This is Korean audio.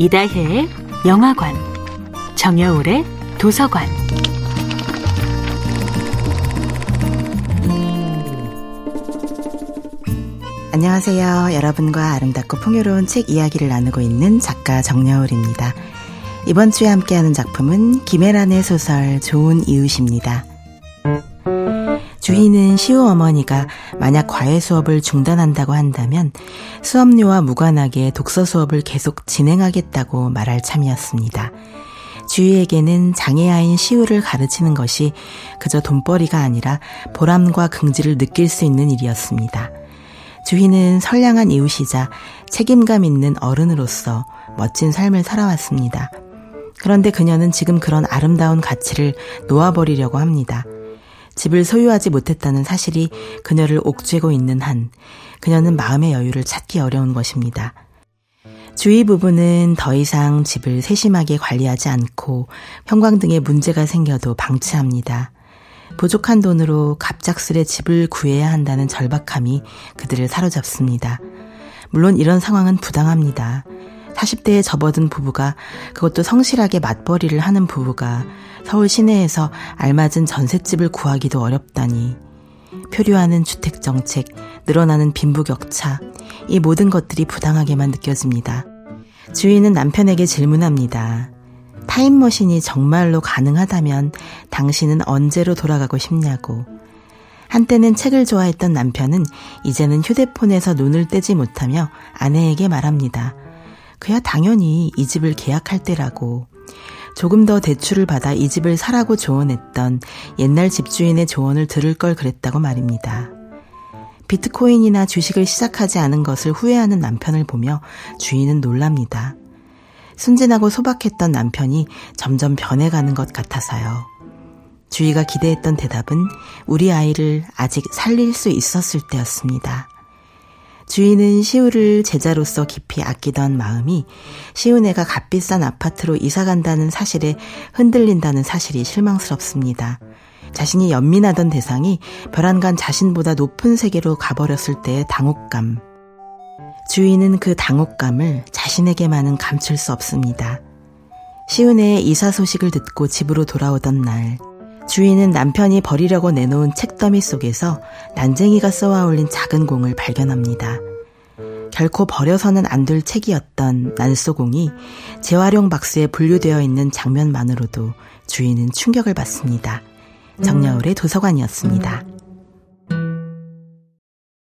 이다혜의 영화관, 정여울의 도서관. 안녕하세요. 여러분과 아름답고 풍요로운 책 이야기를 나누고 있는 작가 정여울입니다. 이번 주에 함께하는 작품은 김혜란의 소설 좋은 이웃입니다. 주희는 시우 어머니가 만약 과외 수업을 중단한다고 한다면 수업료와 무관하게 독서 수업을 계속 진행하겠다고 말할 참이었습니다. 주희에게는 장애아인 시우를 가르치는 것이 그저 돈벌이가 아니라 보람과 긍지를 느낄 수 있는 일이었습니다. 주희는 선량한 이웃이자 책임감 있는 어른으로서 멋진 삶을 살아왔습니다. 그런데 그녀는 지금 그런 아름다운 가치를 놓아버리려고 합니다. 집을 소유하지 못했다는 사실이 그녀를 옥죄고 있는 한 그녀는 마음의 여유를 찾기 어려운 것입니다. 주위 부부는 더 이상 집을 세심하게 관리하지 않고 형광등에 문제가 생겨도 방치합니다. 부족한 돈으로 갑작스레 집을 구해야 한다는 절박함이 그들을 사로잡습니다. 물론 이런 상황은 부당합니다. 40대에 접어든 부부가 그것도 성실하게 맞벌이를 하는 부부가 서울 시내에서 알맞은 전셋집을 구하기도 어렵다니 표류하는 주택 정책, 늘어나는 빈부격차, 이 모든 것들이 부당하게만 느껴집니다. 주인은 남편에게 질문합니다. 타임머신이 정말로 가능하다면 당신은 언제로 돌아가고 싶냐고. 한때는 책을 좋아했던 남편은 이제는 휴대폰에서 눈을 떼지 못하며 아내에게 말합니다. 그야 당연히 이 집을 계약할 때라고. 조금 더 대출을 받아 이 집을 사라고 조언했던 옛날 집주인의 조언을 들을 걸 그랬다고 말입니다. 비트코인이나 주식을 시작하지 않은 것을 후회하는 남편을 보며 주인은 놀랍니다. 순진하고 소박했던 남편이 점점 변해가는 것 같아서요. 주희가 기대했던 대답은 우리 아이를 아직 살릴 수 있었을 때였습니다. 주인은 시우를 제자로서 깊이 아끼던 마음이 시우네가 값비싼 아파트로 이사 간다는 사실에 흔들린다는 사실이 실망스럽습니다. 자신이 연민하던 대상이 벼란간 자신보다 높은 세계로 가버렸을 때의 당혹감. 주인은 그 당혹감을 자신에게만은 감출 수 없습니다. 시은혜의 이사 소식을 듣고 집으로 돌아오던 날, 주인은 남편이 버리려고 내놓은 책더미 속에서 난쟁이가 쏘아 올린 작은 공을 발견합니다. 결코 버려서는 안 될 책이었던 난소공이 재활용 박스에 분류되어 있는 장면만으로도 주인은 충격을 받습니다. 정여울의 도서관이었습니다.